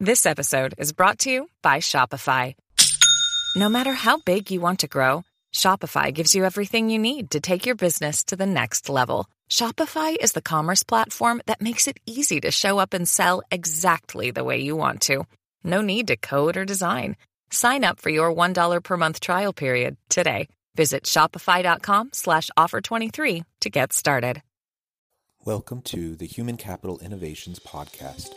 This episode is brought to you by Shopify. No matter how big you want to grow, Shopify gives you everything you need to take your business to the next level. Shopify is the commerce platform that makes it easy to show up and sell exactly the way you want to. No need to code or design. Sign up for your $1 per month trial period today. Visit shopify.com slash offer 23 to get started. Welcome to the Human Capital Innovations Podcast,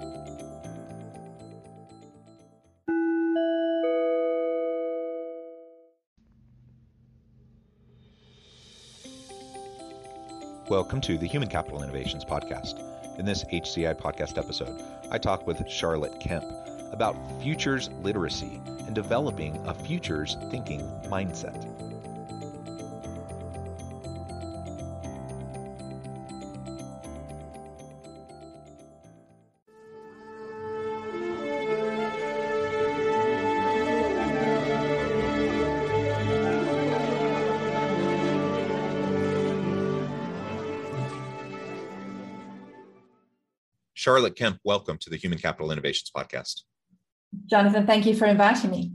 Welcome to the Human Capital Innovations Podcast. In this HCI podcast episode, I talk with Charlotte Kemp about futures literacy and developing a futures thinking mindset. Charlotte Kemp, welcome to the Human Capital Innovations Podcast. Jonathan, thank you for inviting me.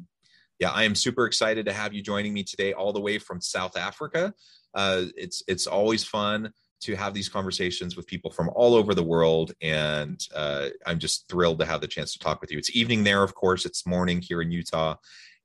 Yeah, I am super excited to have you joining me today, all the way from South Africa. Uh, it's it's always fun to have these conversations with people from all over the world, and uh, I'm just thrilled to have the chance to talk with you. It's evening there, of course. It's morning here in Utah,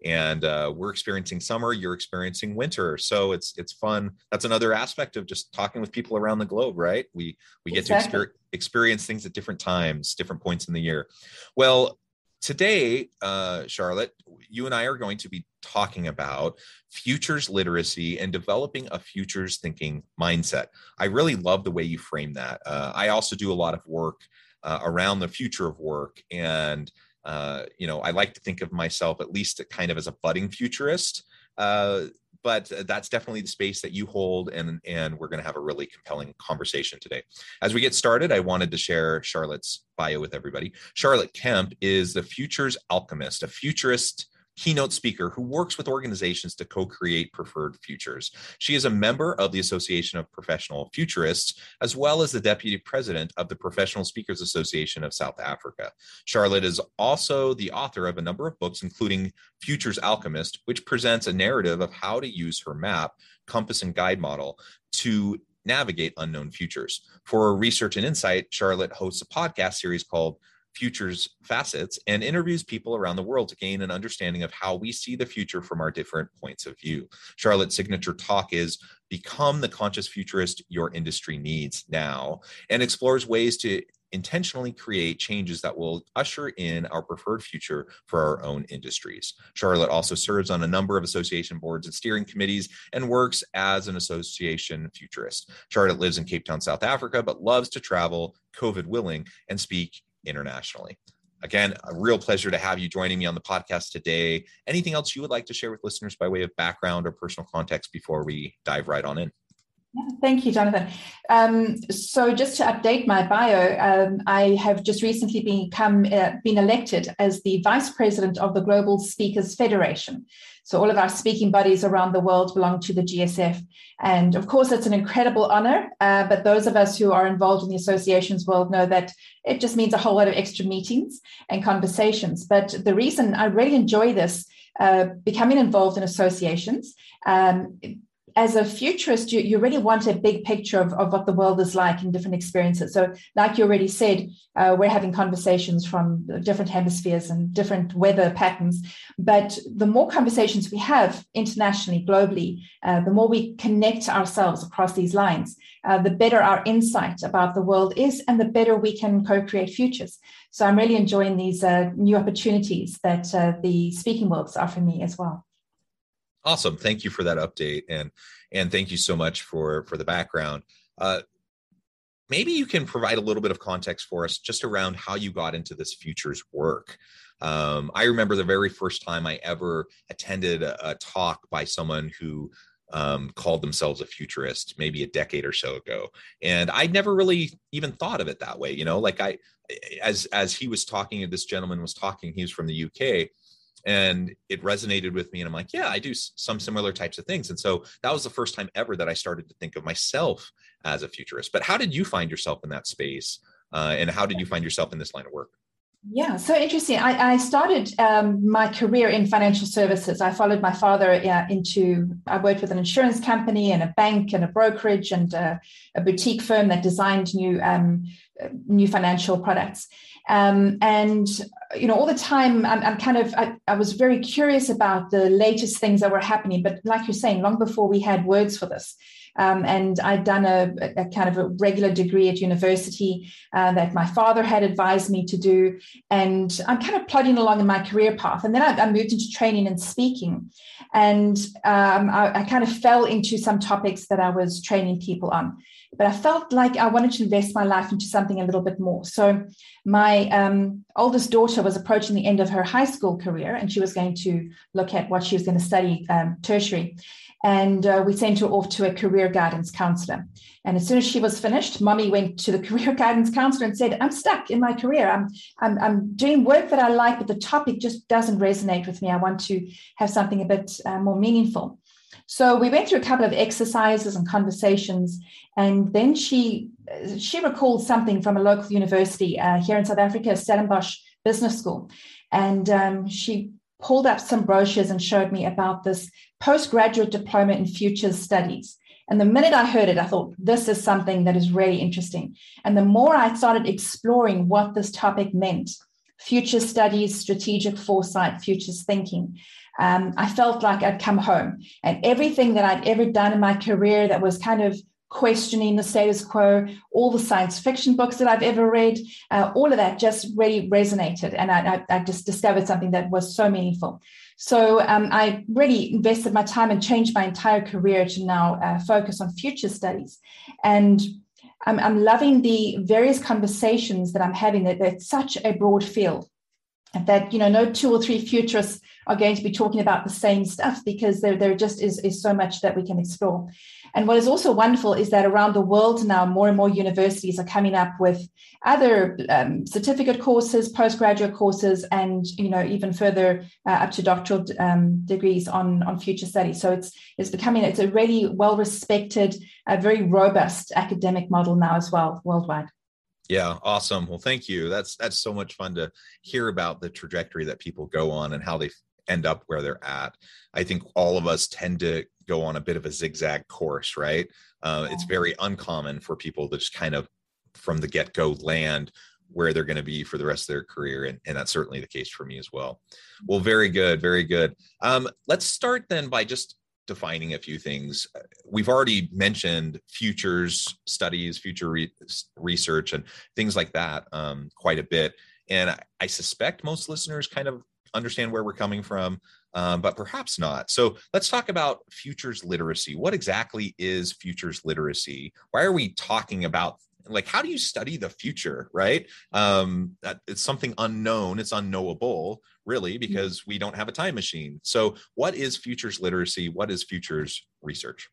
and uh, we're experiencing summer you're experiencing winter. So it's it's fun. That's another aspect of just talking with people around the globe right? We we get exactly. to exper- experience things at different times different points in the year. Well today uh, charlotte you and i are going to be talking about futures literacy and developing a futures thinking mindset. I really love the way you frame that. Uh, i also do a lot of work uh, around the future of work and uh, you know, I like to think of myself at least kind of as a budding futurist. Uh, but that's definitely the space that you hold and and we're going to have a really compelling conversation today as we get started i wanted to share charlotte's bio with everybody charlotte kemp is the futures alchemist a futurist keynote speaker who works with organizations to co create preferred futures. She is a member of the Association of Professional Futurists, as well as the deputy president of the Professional Speakers Association of South Africa. Charlotte is also the author of a number of books, including Futures Alchemist, which presents a narrative of how to use her map, compass, and guide model to navigate unknown futures. For research and insight, Charlotte hosts a podcast series called futures facets and interviews people around the world to gain an understanding of how we see the future from our different points of view. Charlotte's signature talk is Become the Conscious Futurist Your Industry Needs Now and explores ways to intentionally create changes that will usher in our preferred future for our own industries. Charlotte also serves on a number of association boards and steering committees and works as an association futurist. Charlotte lives in Cape Town, South Africa, but loves to travel, COVID willing, and speak internationally. Again, a real pleasure to have you joining me on the podcast today. Anything else you would like to share with listeners by way of background or personal context before we dive right on in? Thank you, Jonathan. Um, so, just to update my bio, um, I have just recently become uh, been elected as the vice president of the Global Speakers Federation. So, all of our speaking bodies around the world belong to the GSF, and of course, it's an incredible honor. Uh, but those of us who are involved in the associations world know that it just means a whole lot of extra meetings and conversations. But the reason I really enjoy this, uh, becoming involved in associations. Um, as a futurist, you, you really want a big picture of, of what the world is like in different experiences. So, like you already said, uh, we're having conversations from different hemispheres and different weather patterns. But the more conversations we have internationally, globally, uh, the more we connect ourselves across these lines, uh, the better our insight about the world is, and the better we can co create futures. So, I'm really enjoying these uh, new opportunities that uh, the speaking worlds offer me as well. Awesome. Thank you for that update. And and thank you so much for for the background. Uh, maybe you can provide a little bit of context for us just around how you got into this futures work. Um, I remember the very first time I ever attended a, a talk by someone who um, called themselves a futurist maybe a decade or so ago and i never really even thought of it that way you know like i as as he was talking this gentleman was talking he was from the uk and it resonated with me and i'm like yeah i do some similar types of things and so that was the first time ever that i started to think of myself as a futurist but how did you find yourself in that space uh, and how did you find yourself in this line of work yeah, so interesting. I, I started um, my career in financial services. I followed my father uh, into, I worked with an insurance company and a bank and a brokerage and a, a boutique firm that designed new, um, new financial products. Um, and you know, all the time, I'm, I'm kind of, I, I, was very curious about the latest things that were happening. But like you're saying, long before we had words for this, um, and I'd done a, a, kind of a regular degree at university uh, that my father had advised me to do. And I'm kind of plodding along in my career path. And then I, I moved into training and speaking. And um, I, I kind of fell into some topics that I was training people on but I felt like I wanted to invest my life into something a little bit more. So, my um, oldest daughter was approaching the end of her high school career, and she was going to look at what she was going to study um, tertiary. And uh, we sent her off to a career guidance counselor. And as soon as she was finished, mommy went to the career guidance counselor and said, I'm stuck in my career. I'm, I'm, I'm doing work that I like, but the topic just doesn't resonate with me. I want to have something a bit uh, more meaningful. So we went through a couple of exercises and conversations, and then she she recalled something from a local university uh, here in South Africa, Stellenbosch Business School, and um, she pulled up some brochures and showed me about this postgraduate diploma in futures studies. And the minute I heard it, I thought, this is something that is really interesting. And the more I started exploring what this topic meant future studies, strategic foresight, futures thinking um, I felt like I'd come home. And everything that I'd ever done in my career that was kind of questioning the status quo, all the science fiction books that I've ever read, uh, all of that just really resonated. And I, I, I, just discovered something that was so meaningful. So um, I really invested my time and changed my entire career to now uh, focus on future studies. And I'm, I'm, loving the various conversations that I'm having. That it's such a broad field that you know no two or three futurists are going to be talking about the same stuff because there, there just is, is so much that we can explore. And what is also wonderful is that around the world now, more and more universities are coming up with other um, certificate courses, postgraduate courses, and you know even further uh, up to doctoral um, degrees on on future studies. So it's it's becoming it's a really well respected, a very robust academic model now as well worldwide. Yeah, awesome. Well, thank you. That's that's so much fun to hear about the trajectory that people go on and how they end up where they're at. I think all of us tend to go on a bit of a zigzag course, right? Uh, it's very uncommon for people to just kind of from the get go land where they're going to be for the rest of their career. And, and that's certainly the case for me as well. Well, very good. Very good. Um, let's start then by just defining a few things. We've already mentioned futures studies, future re- research, and things like that um, quite a bit. And I, I, suspect most listeners kind of understand where we're coming from, um, but perhaps not. So let's talk about futures literacy. What exactly is futures literacy? Why are we talking about like how do you study the future right? Um it's something unknown it's unknowable really mm-hmm. because we don't have a time machine. So what is futures literacy? What is futures research?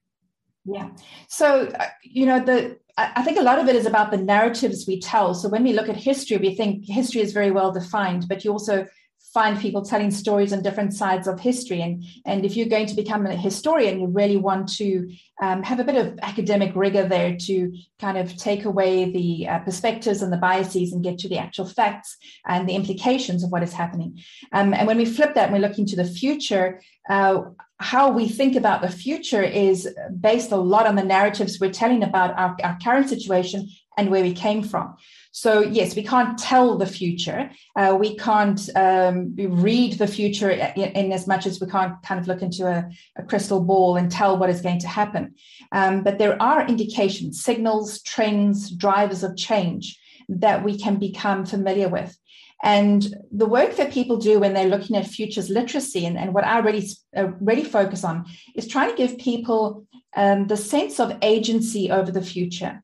Yeah. So uh, you know the i think a lot of it is about the narratives we tell. So when we look at history we think history is very well defined but you also find people telling stories on different sides of history. And, and if you're going to become a historian, you really want to um, have a bit of academic rigor there to kind of take away the uh, perspectives and the biases and get to the actual facts and the implications of what is happening. Um, and when we flip that and we look into the future, uh, how we think about the future is based a lot on the narratives we're telling about our, our current situation and where we came from. So, yes, we can't tell the future. Uh, we can't um, read the future in, in, as much as we can't kind of look into a, a crystal ball and tell what is going to happen. Um, but there are indications, signals, trends, drivers of change that we can become familiar with. And the work that people do when they're looking at futures literacy, and, and what I really, uh, really focus on, is trying to give people um, the sense of agency over the future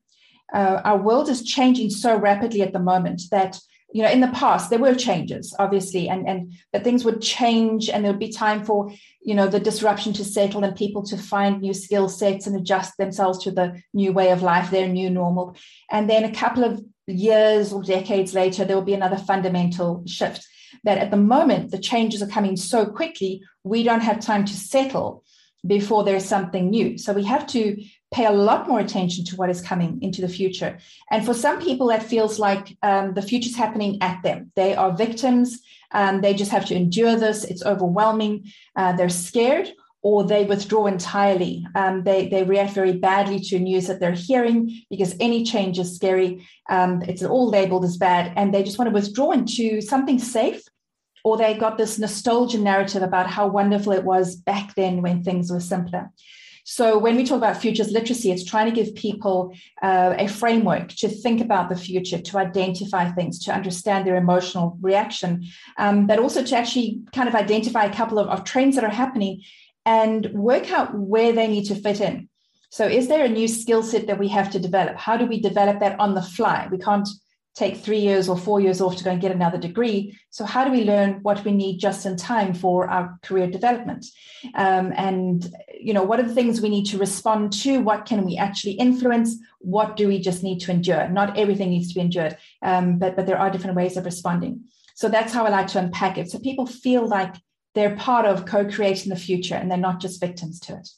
uh, our world is changing so rapidly at the moment that you know in the past there were changes obviously and and that things would change and there would be time for you know the disruption to settle and people to find new skill sets and adjust themselves to the new way of life their new normal. And then a couple of years or decades later there will be another fundamental shift that at the moment the changes are coming so quickly we don't have time to settle before there's something new so we have to pay a lot more attention to what is coming into the future. And for some people, that feels like um, the future's happening at them. They are victims. Um, they just have to endure this. It's overwhelming. Uh, they're scared or they withdraw entirely. Um, they, they react very badly to news that they're hearing because any change is scary. Um, it's all labeled as bad, and they just want to withdraw into something safe. Or they got this nostalgia narrative about how wonderful it was back then when things were simpler. So when we talk about futures literacy, it's trying to give people uh, a framework to think about the future, to identify things, to understand their emotional reaction, um, but also to actually kind of identify a couple of, of trends that are happening and work out where they need to fit in. So, is there a new skill set that we have to develop? How do we develop that on the fly? We can't take three years or four years off to go and get another degree. So, how do we learn what we need just in time for our career development? Um, and, you know, what are the things we need to respond to? What can we actually influence? What do we just need to endure? Not everything needs to be endured, um, but, but there are different ways of responding. So, that's how I like to unpack it. So, people feel like they're part of co creating the future and they're not just victims to it.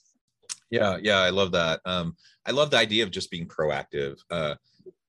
Yeah, yeah, I love that. Um, I love the idea of just being proactive. Uh,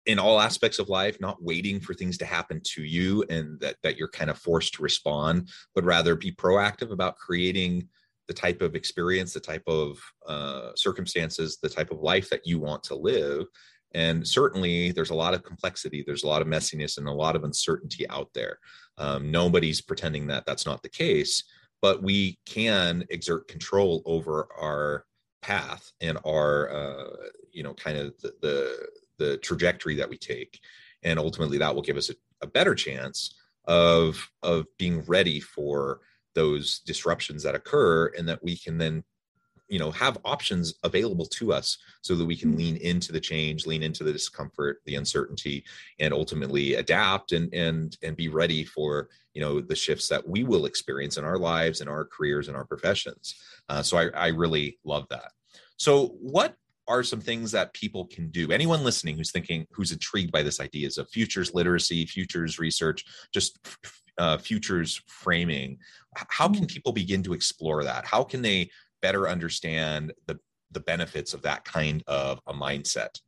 in all aspects of life not waiting for things to happen to you and that that you're kind of forced to respond but rather be proactive about creating the type of experience the type of uh, circumstances the type of life that you want to live. And certainly there's a lot of complexity there's a lot of messiness and a lot of uncertainty out there. Um, nobody's pretending that that's not the case but we can exert control over our path and our uh, you know kind of the, the the trajectory that we take. And ultimately that will give us a, a better chance of of being ready for those disruptions that occur and that we can then you know have options available to us so that we can lean into the change lean into the discomfort the uncertainty and ultimately adapt and and and be ready for you know the shifts that we will experience in our lives in our careers in our professions. Uh, so I, I really love that. So what are some things that people can do? Anyone listening who's thinking, who's intrigued by this ideas of futures literacy, futures research, just uh, futures framing, how can mm. people begin to explore that? How can they better understand the the benefits of that kind of a mindset?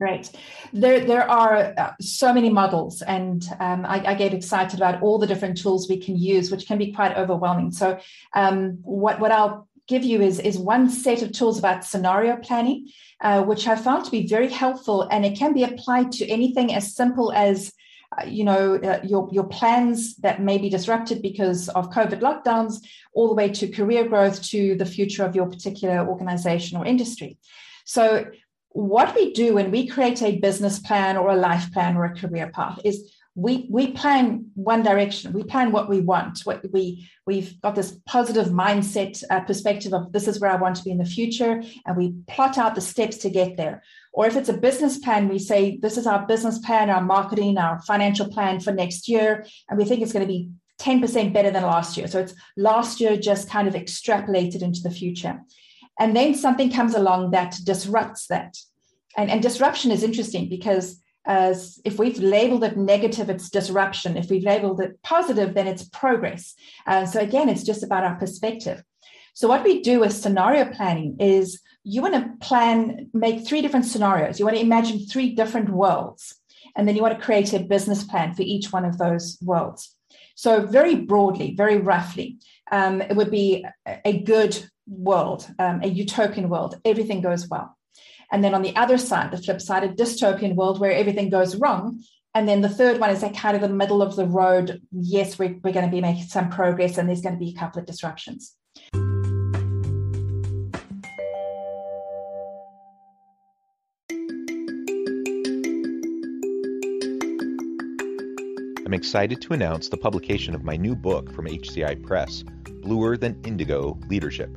Right. There, there are uh, so many models, and um, I, I, get excited about all the different tools we can use, which can be quite overwhelming. So, um, what what I'll give you is, is one set of tools about scenario planning, uh, which I found to be very helpful. And it can be applied to anything as simple as uh, you know uh, your your plans that may be disrupted because of covid lockdowns all the way to career growth to the future of your particular organization or industry so what we do when we create a business plan or a life plan or a career path is we we plan one direction. We plan what we want. What we we've got this positive mindset uh, perspective of this is where i want to be in the future and we plot out the steps to get there. Or if it's a business plan we say this is our business plan our marketing our financial plan for next year and we think it's going to be 10% better than last year. So it's last year just kind of extrapolated into the future. And then something comes along that disrupts that. And, and disruption is interesting because as if we've labeled it negative, it's disruption. If we've labeled it positive, then it's progress. Uh, so again, it's just about our perspective. So what we do with scenario planning is you want to plan, make three different scenarios. You want to imagine three different worlds, and then you want to create a business plan for each one of those worlds. So very broadly, very roughly, um, it would be a good world, um, a utopian world. Everything goes well. And then on the other side, the flip side, a dystopian world where everything goes wrong. And then the third one is that kind of the middle of the road. Yes, we're, we're going to be making some progress and there's going to be a couple of disruptions. I'm excited to announce the publication of my new book from HCI Press, Bluer Than Indigo Leadership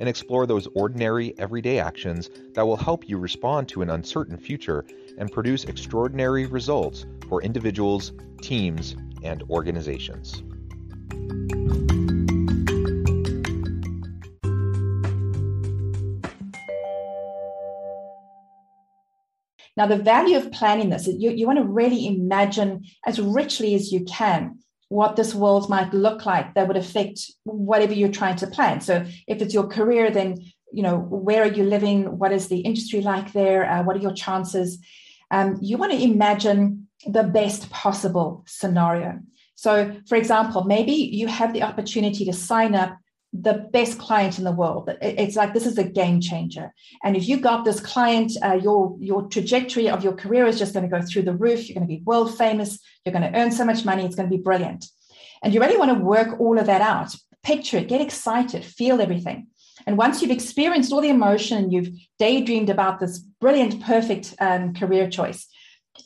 and explore those ordinary, everyday actions that will help you respond to an uncertain future and produce extraordinary results for individuals, teams, and organizations. Now, the value of planning this, you, you want to really imagine as richly as you can what this world might look like that would affect whatever you're trying to plan. So if it's your career, then you know where are you living? What is the industry like there? Uh, what are your chances? Um, you want to imagine the best possible scenario. So, for example, maybe you have the opportunity to sign up the best client in the world. It's like this is a game changer. And if you got this client, uh, your your trajectory of your career is just going to go through the roof. You're going to be world famous. You're going to earn so much money. It's going to be brilliant. And you really want to work all of that out. Picture it. Get excited. Feel everything. And once you've experienced all the emotion, and you've daydreamed about this brilliant, perfect um, career choice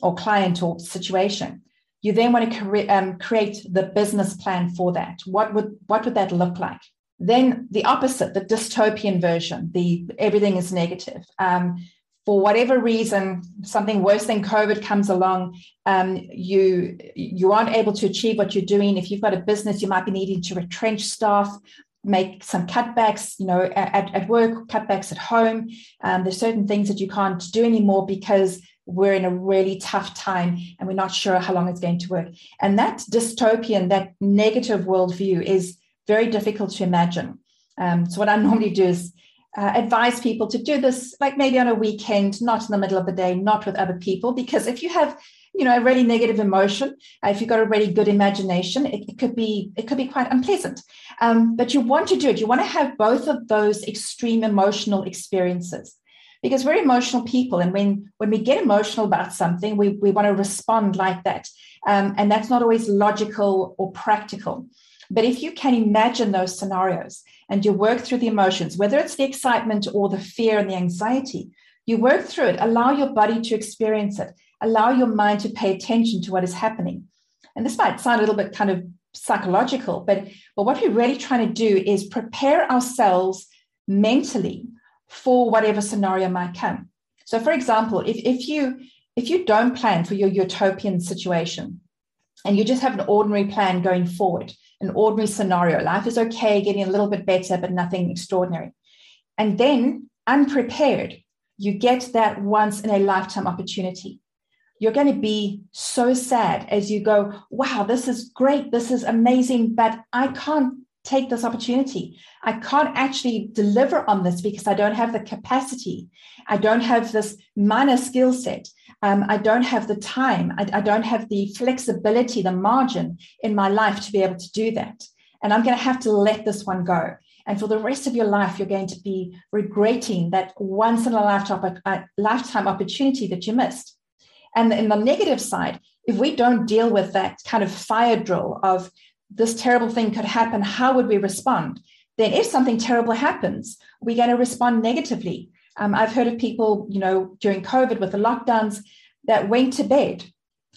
or client or situation. You then want to cre- um, create the business plan for that. What would what would that look like? Then the opposite, the dystopian version, the everything is negative. Um, for whatever reason, something worse than COVID comes along, um, you you aren't able to achieve what you're doing. If you've got a business, you might be needing to retrench staff, make some cutbacks, you know, at, at work, cutbacks at home. Um, there's certain things that you can't do anymore because we're in a really tough time and we're not sure how long it's going to work. And that dystopian, that negative worldview is very difficult to imagine. Um, so what I normally do is uh, advise people to do this like maybe on a weekend, not in the middle of the day, not with other people, because if you have you know a really negative emotion, uh, if you've got a really good imagination, it, it could be it could be quite unpleasant. Um, but you want to do it. You want to have both of those extreme emotional experiences because we're emotional people and when when we get emotional about something we, we want to respond like that um, and that's not always logical or practical but if you can imagine those scenarios and you work through the emotions, whether it's the excitement or the fear and the anxiety, you work through it, allow your body to experience it, allow your mind to pay attention to what is happening. And this might sound a little bit kind of psychological, but, but what we're really trying to do is prepare ourselves mentally for whatever scenario might come. So, for example, if, if you if you don't plan for your utopian situation and you just have an ordinary plan going forward, an ordinary scenario. Life is okay, getting a little bit better, but nothing extraordinary. And then, unprepared, you get that once in a lifetime opportunity. You're going to be so sad as you go, wow, this is great. This is amazing, but I can't take this opportunity. I can't actually deliver on this because I don't have the capacity. I don't have this minor skill set. Um, I don't have the time. I, I don't have the flexibility, the margin in my life to be able to do that. And I'm going to have to let this one go. And for the rest of your life, you're going to be regretting that once in a lifetime, a lifetime opportunity that you missed. And in the negative side, if we don't deal with that kind of fire drill of this terrible thing could happen, how would we respond? Then, if something terrible happens, we're going to respond negatively. Um, I've heard of people, you know, during COVID with the lockdowns that went to bed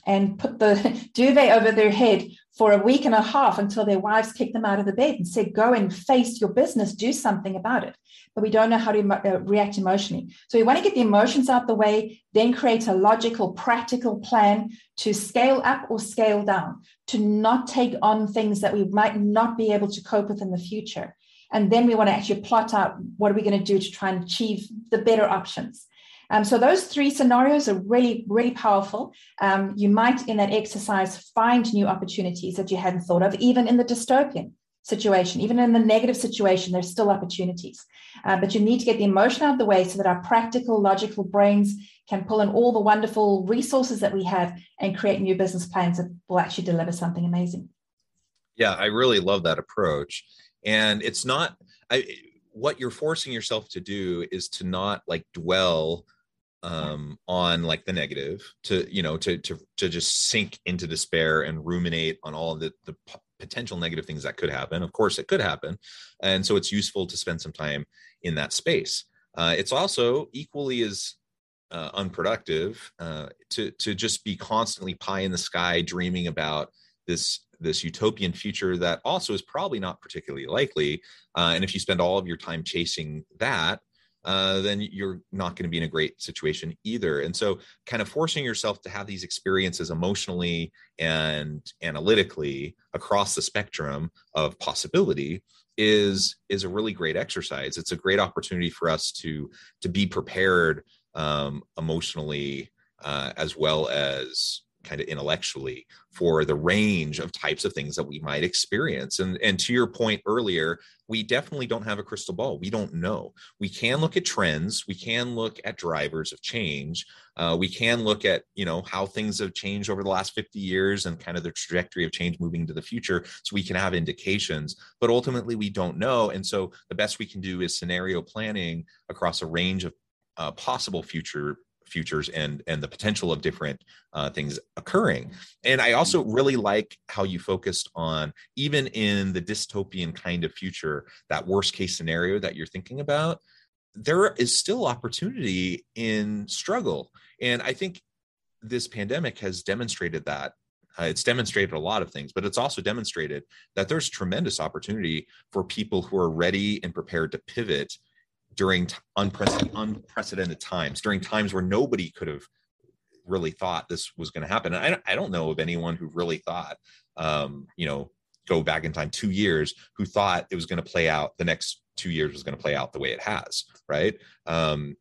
and put the duvet over their head for a week and a half until their wives kicked them out of the bed and said, Go and face your business, do something about it. But we don't know how to uh, react emotionally. So we want to get the emotions out the way, then create a logical, practical plan to scale up or scale down, to not take on things that we might not be able to cope with in the future. And then we want to actually plot out what are we going to do to try and achieve the better options. Um, so those three scenarios are really, really powerful. Um, you might, in that exercise, find new opportunities that you hadn't thought of, even in the dystopian situation, even in the negative situation, there's still opportunities. Uh, but you need to get the emotion out of the way so that our practical, logical brains can pull in all the wonderful resources that we have and create new business plans that will actually deliver something amazing. Yeah, I really love that approach. And it's not, I, what you're forcing yourself to do is to not like dwell um on like the negative to you know to to to just sink into despair and ruminate on all the the potential negative things that could happen. Of course it could happen. And so it's useful to spend some time in that space. Uh, it's also equally as uh, unproductive uh, to to just be constantly pie in the sky dreaming about this this utopian future that also is probably not particularly likely uh, and if you spend all of your time chasing that uh, then you're not going to be in a great situation either. And so, kind of forcing yourself to have these experiences emotionally and analytically across the spectrum of possibility is is a really great exercise. It's a great opportunity for us to to be prepared um, emotionally uh, as well as kind of intellectually for the range of types of things that we might experience. And and to your point earlier we definitely don't have a crystal ball. We don't know. We can look at trends. We can look at drivers of change. Uh, we can look at you know how things have changed over the last 50 years and kind of the trajectory of change moving into the future so we can have indications. But ultimately we don't know. And so the best we can do is scenario planning across a range of uh, possible future futures and and the potential of different uh, things occurring. And i also really like how you focused on even in the dystopian kind of future that worst case scenario that you're thinking about there is still opportunity in struggle. And i think this pandemic has demonstrated that. Uh, it's demonstrated a lot of things, but it's also demonstrated that there's tremendous opportunity for people who are ready and prepared to pivot during t- unprecedented, unprecedented times, during times where nobody could have really thought this was going to happen. And I, I don't know of anyone who really thought, um, you know, go back in time two years, who thought it was going to play out, the next two years was going to play out the way it has, right? Um,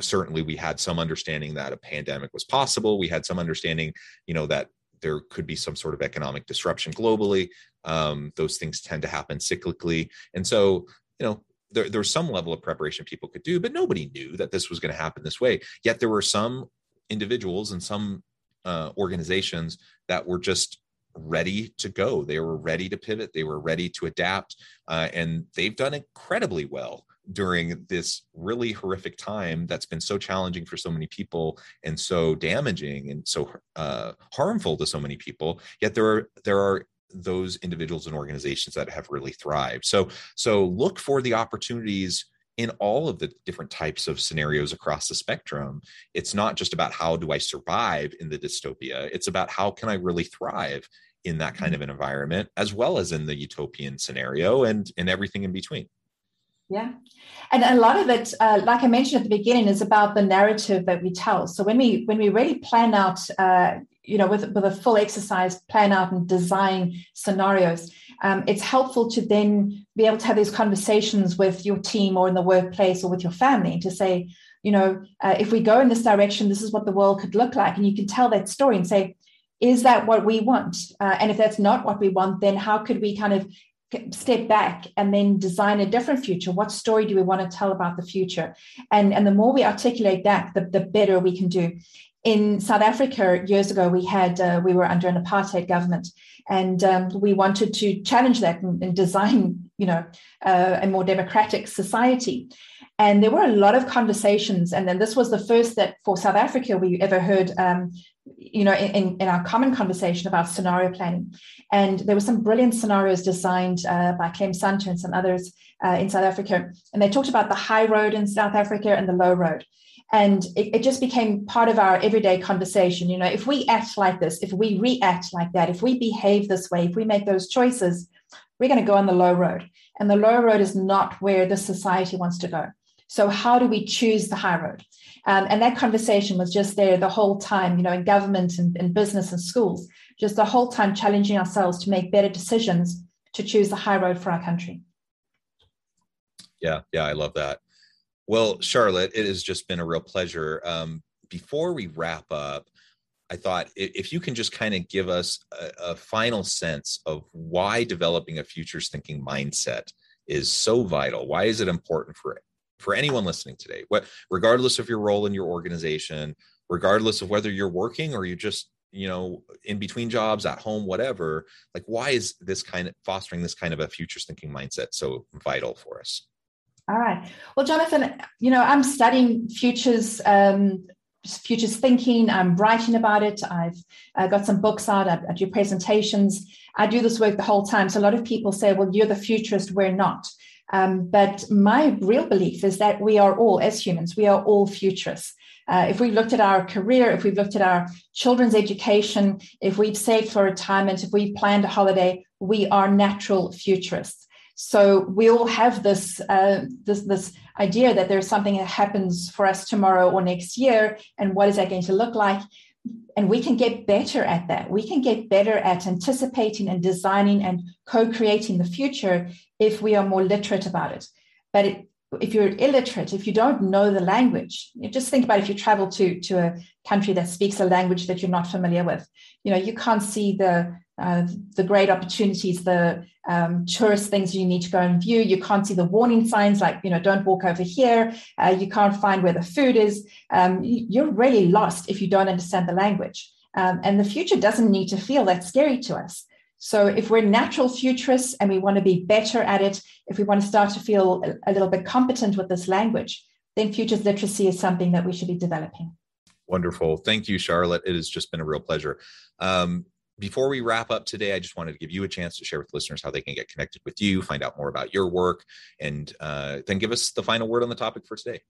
certainly we had some understanding that a pandemic was possible. We had some understanding, you know, that there could be some sort of economic disruption globally. Um, those things tend to happen cyclically. And so, you know, there, there was some level of preparation people could do, but nobody knew that this was going to happen this way. Yet there were some individuals and some uh, organizations that were just ready to go. They were ready to pivot. They were ready to adapt, uh, and they've done incredibly well during this really horrific time that's been so challenging for so many people and so damaging and so uh, harmful to so many people. Yet there are there are those individuals and organizations that have really thrived. So so look for the opportunities in all of the different types of scenarios across the spectrum. It's not just about how do I survive in the dystopia, it's about how can I really thrive in that kind of an environment as well as in the utopian scenario and and everything in between. Yeah. And a lot of it, uh, like I mentioned at the beginning, is about the narrative that we tell. So when we when we really plan out, uh, you know, with, with a full exercise, plan out and design scenarios, um, it's helpful to then be able to have these conversations with your team or in the workplace or with your family to say, you know, uh, if we go in this direction, this is what the world could look like. And you can tell that story and say, is that what we want? Uh, and if that's not what we want, then how could we kind of step back and then design a different future what story do we want to tell about the future and and the more we articulate that the, the better we can do in south africa years ago we had uh, we were under an apartheid government and um, we wanted to challenge that and, and, design you know, uh, a more democratic society. And there were a lot of conversations. And then this was the first that for South Africa we ever heard, um, you know, in, in our common conversation about scenario planning. And there were some brilliant scenarios designed uh, by Clem Sunter and some others uh, in South Africa. And they talked about the high road in South Africa and the low road. And it, it, just became part of our everyday conversation. You know, if we act like this, if we react like that, if we behave this way, if we make those choices, we're going to go on the low road. And the low road is not where the society wants to go. So, how do we choose the high road? Um, and that conversation was just there the whole time, you know, in government and in business and schools, just the whole time challenging ourselves to make better decisions to choose the high road for our country. Yeah, yeah, I love that. Well, Charlotte, it has just been a real pleasure. Um, before we wrap up, I thought if you can just kind of give us a, a, final sense of why developing a futures thinking mindset is so vital. Why is it important for for anyone listening today? What, regardless of your role in your organization, regardless of whether you're working or you're just you know in between jobs at home whatever like why is this kind of fostering this kind of a futures thinking mindset so vital for us all right. Well, Jonathan, you know, I'm studying futures, um, futures thinking. I'm writing about it. I've uh, got some books out. I, I do presentations. I do this work the whole time. So a lot of people say, well, you're the futurist. We're not. Um, but my real belief is that we are all, as humans, we are all futurists. Uh, if we looked at our career, if we've looked at our children's education, if we've saved for retirement, if we've planned a holiday, we are natural futurists. So we all have this uh, this this idea that there's something that happens for us tomorrow or next year, and what is that going to look like? And we can get better at that. We can get better at anticipating and designing and co-creating the future if we are more literate about it. But it, if you're illiterate, if you don't know the language, you just think about if you travel to, to a country that speaks a language that you're not familiar with, you know, you can't see the uh, the great opportunities, the um, tourist things you need to go and view. You can't see the warning signs like, you know, don't walk over here. Uh, you can't find where the food is. Um, you're really lost if you don't understand the language. Um, and the future doesn't need to feel that scary to us. So if we're natural futurists and we want to be better at it, if we want to start to feel a, little bit competent with this language, then futures literacy is something that we should be developing. Wonderful. Thank you, Charlotte. It has just been a real pleasure. Um, before we wrap up today, I just wanted to give you a chance to share with listeners how they can get connected with you, find out more about your work, and uh, then give us the final word on the topic for today.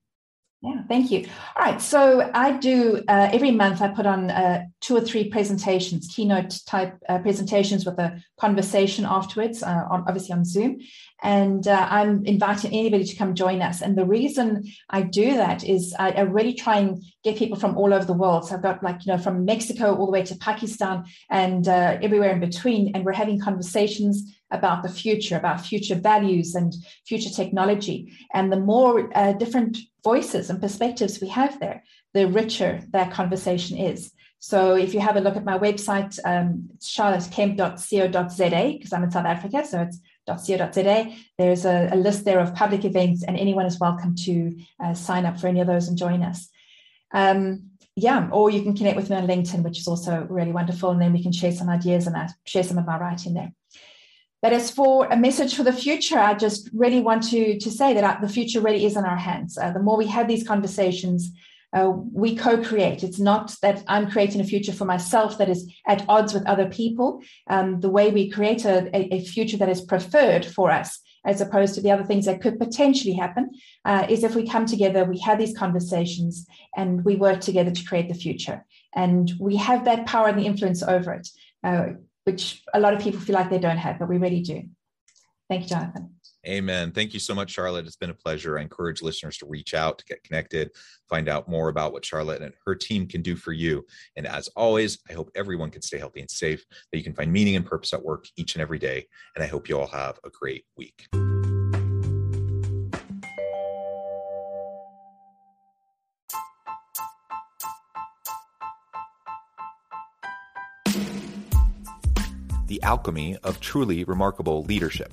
Yeah, thank you. All right, so I do uh, every month. I put on uh, two or three presentations, keynote type uh, presentations with a conversation afterwards, uh, on, obviously on Zoom, and uh, I'm inviting anybody to come join us. And the reason I do that is I, I, really try and get people from all over the world. So I've got like you know from Mexico all the way to Pakistan and uh, everywhere in between, and we're having conversations about the future, about future values and future technology. And the more uh, different voices and perspectives we have there, the richer that conversation is. So if you have a look at my website, um, charlottekemp.co.za because I'm in South Africa, so it's .co.za. There's a, a, list there of public events, and anyone is welcome to uh, sign up for any of those and join us. Um, yeah, or you can connect with me on LinkedIn, which is also really wonderful, and then we can share some ideas and I share some of my writing there. But as for a message for the future, I just really want to, to say that the future really is in our hands. Uh, the more we have these conversations, uh, we co-create. It's not that I'm creating a future for myself that is at odds with other people. Um, the way we create a, a, future that is preferred for us, as opposed to the other things that could potentially happen, uh, is if we come together, we have these conversations, and we work together to create the future. And we have that power and the influence over it. Uh, which a lot of people feel like they don't have, but we really do. Thank you, Jonathan. Amen. Thank you so much, Charlotte. It's been a pleasure. I encourage listeners to reach out, to get connected, find out more about what Charlotte and her team can do for you. And as always, I hope everyone can stay healthy and safe, that you can find meaning and purpose at work each and every day. And I hope you all have a great week. The Alchemy of Truly Remarkable Leadership